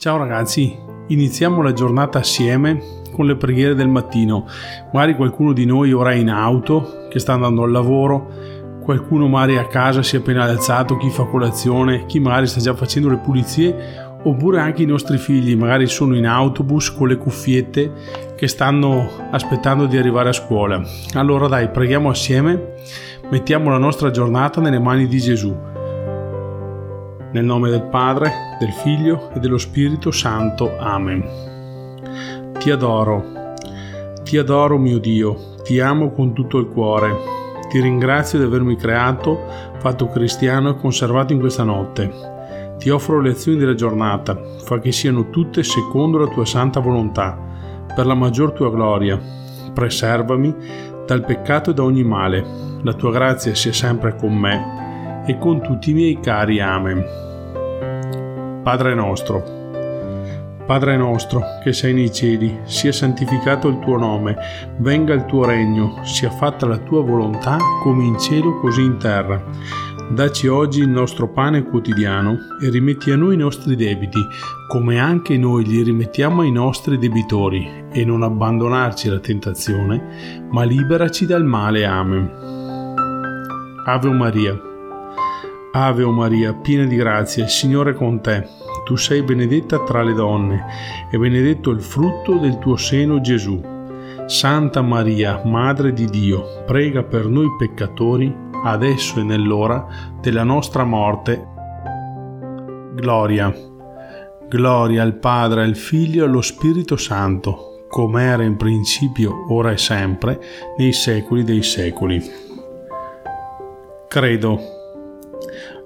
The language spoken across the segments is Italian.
Ciao ragazzi, iniziamo la giornata assieme con le preghiere del mattino. Magari qualcuno di noi ora è in auto, che sta andando al lavoro, qualcuno magari a casa si è appena alzato, chi fa colazione, chi magari sta già facendo le pulizie, oppure anche i nostri figli magari sono in autobus con le cuffiette che stanno aspettando di arrivare a scuola. Allora dai, preghiamo assieme, mettiamo la nostra giornata nelle mani di Gesù nel nome del Padre, del Figlio e dello Spirito Santo. Amen. Ti adoro, ti adoro mio Dio, ti amo con tutto il cuore. Ti ringrazio di avermi creato, fatto cristiano e conservato in questa notte. Ti offro le azioni della giornata, fa che siano tutte secondo la tua santa volontà, per la maggior tua gloria. Preservami dal peccato e da ogni male. La tua grazia sia sempre con me e con tutti i miei cari. Amen. Padre nostro, Padre nostro che sei nei cieli, sia santificato il tuo nome, venga il tuo regno, sia fatta la tua volontà come in cielo così in terra. Dacci oggi il nostro pane quotidiano e rimetti a noi i nostri debiti, come anche noi li rimettiamo ai nostri debitori, e non abbandonarci alla tentazione, ma liberaci dal male. Amen. Ave Maria Ave o Maria, piena di grazia, il Signore è con te. Tu sei benedetta tra le donne e benedetto il frutto del tuo seno Gesù. Santa Maria, Madre di Dio, prega per noi peccatori, adesso e nell'ora della nostra morte. Gloria. Gloria al Padre, al Figlio e allo Spirito Santo, come era in principio, ora e sempre, nei secoli dei secoli. Credo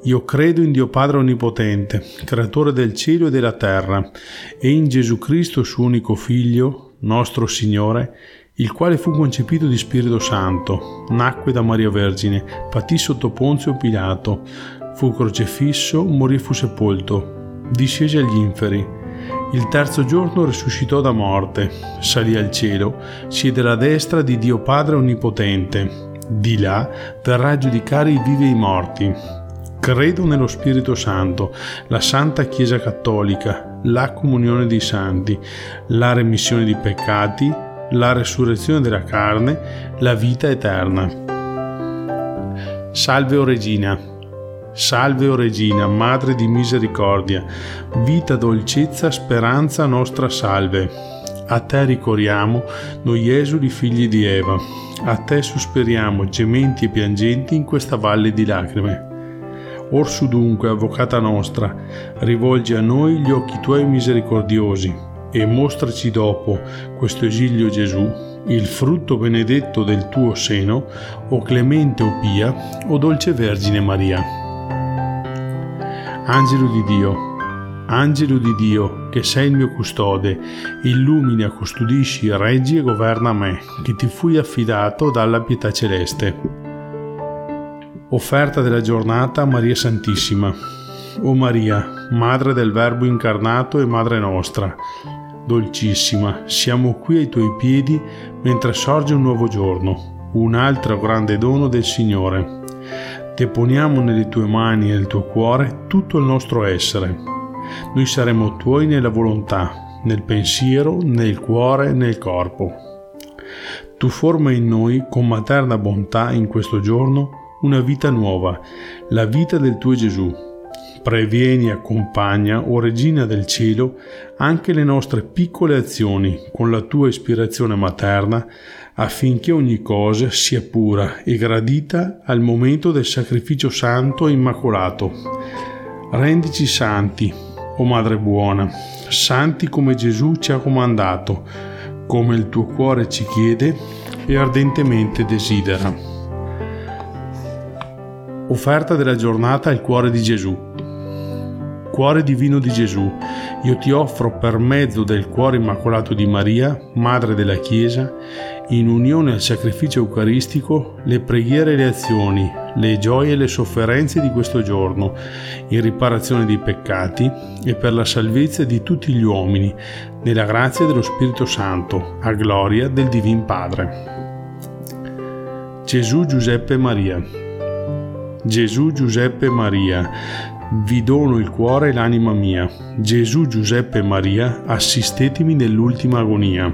io credo in Dio Padre Onnipotente, creatore del cielo e della terra, e in Gesù Cristo, suo unico Figlio, nostro Signore, il quale fu concepito di Spirito Santo, nacque da Maria Vergine, patì sotto Ponzio Pilato, fu crocefisso, morì e fu sepolto, discese agli inferi. Il terzo giorno risuscitò da morte, salì al cielo, siede alla destra di Dio Padre Onnipotente. Di là verrà a giudicare i vivi e i morti. Credo nello Spirito Santo, la Santa Chiesa Cattolica, la comunione dei santi, la remissione dei peccati, la resurrezione della carne, la vita eterna. Salve o Regina, salve o Regina, Madre di misericordia, vita, dolcezza, speranza nostra salve. A te ricorriamo, noi esuli figli di Eva, a te sospiriamo, gementi e piangenti in questa valle di lacrime. Orsu dunque, Avvocata nostra, rivolgi a noi gli occhi tuoi misericordiosi e mostraci dopo questo esilio Gesù, il frutto benedetto del tuo seno, o clemente o pia, o dolce Vergine Maria. Angelo di Dio, Angelo di Dio, che sei il mio custode, illumina, custodisci, reggi e governa me, che ti fui affidato dalla pietà celeste. Offerta della giornata Maria Santissima. O Maria, Madre del Verbo incarnato e Madre nostra, dolcissima, siamo qui ai tuoi piedi mentre sorge un nuovo giorno, un altro grande dono del Signore. Deponiamo nelle tue mani e nel tuo cuore tutto il nostro essere. Noi saremo tuoi nella volontà, nel pensiero, nel cuore, nel corpo. Tu forma in noi con materna bontà in questo giorno una vita nuova, la vita del tuo Gesù. Previeni, accompagna, o Regina del Cielo, anche le nostre piccole azioni con la tua ispirazione materna, affinché ogni cosa sia pura e gradita al momento del sacrificio santo e immacolato. Rendici santi, o Madre buona, santi come Gesù ci ha comandato, come il tuo cuore ci chiede e ardentemente desidera. Offerta della giornata al cuore di Gesù. Cuore divino di Gesù, io ti offro per mezzo del cuore immacolato di Maria, Madre della Chiesa, in unione al sacrificio eucaristico, le preghiere e le azioni, le gioie e le sofferenze di questo giorno, in riparazione dei peccati e per la salvezza di tutti gli uomini, nella grazia dello Spirito Santo, a gloria del Divin Padre. Gesù Giuseppe Maria Gesù Giuseppe Maria, vi dono il cuore e l'anima mia. Gesù, Giuseppe Maria, assistetemi nell'ultima agonia.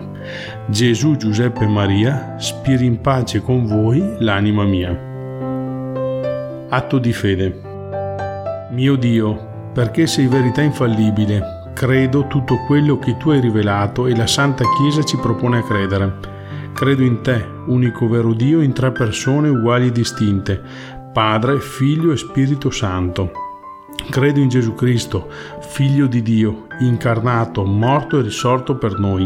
Gesù, Giuseppe Maria, spiri in pace con voi l'anima mia. Atto di fede. Mio Dio, perché sei verità infallibile, credo tutto quello che tu hai rivelato e la Santa Chiesa ci propone a credere. Credo in te, unico vero Dio, in tre persone uguali e distinte, Padre, Figlio e Spirito Santo. Credo in Gesù Cristo, Figlio di Dio, incarnato, morto e risorto per noi,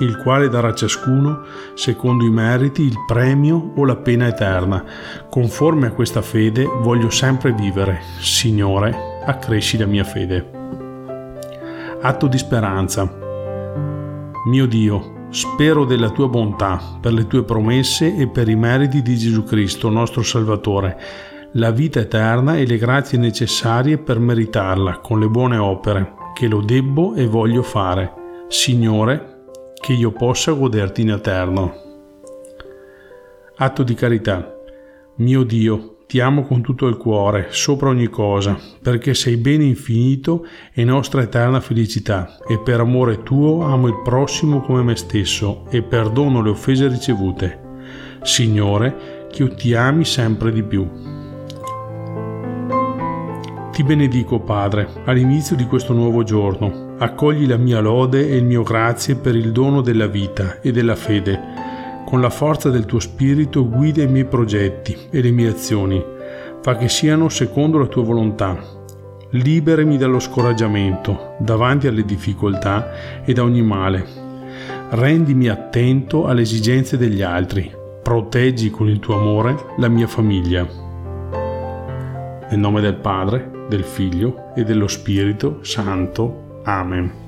il quale darà a ciascuno, secondo i meriti, il premio o la pena eterna. Conforme a questa fede voglio sempre vivere. Signore, accresci la mia fede. Atto di speranza. Mio Dio, spero della tua bontà, per le tue promesse e per i meriti di Gesù Cristo, nostro Salvatore la vita eterna e le grazie necessarie per meritarla con le buone opere, che lo debbo e voglio fare. Signore, che io possa goderti in eterno. Atto di carità. Mio Dio, ti amo con tutto il cuore, sopra ogni cosa, perché sei bene infinito e nostra eterna felicità, e per amore tuo amo il prossimo come me stesso e perdono le offese ricevute. Signore, che io ti ami sempre di più. Ti benedico, Padre, all'inizio di questo nuovo giorno. Accogli la mia lode e il mio grazie per il dono della vita e della fede. Con la forza del tuo Spirito guida i miei progetti e le mie azioni. Fa che siano secondo la tua volontà. Liberami dallo scoraggiamento, davanti alle difficoltà e da ogni male. Rendimi attento alle esigenze degli altri. Proteggi con il tuo amore la mia famiglia. Nel nome del Padre, del Figlio e dello Spirito Santo. Amen.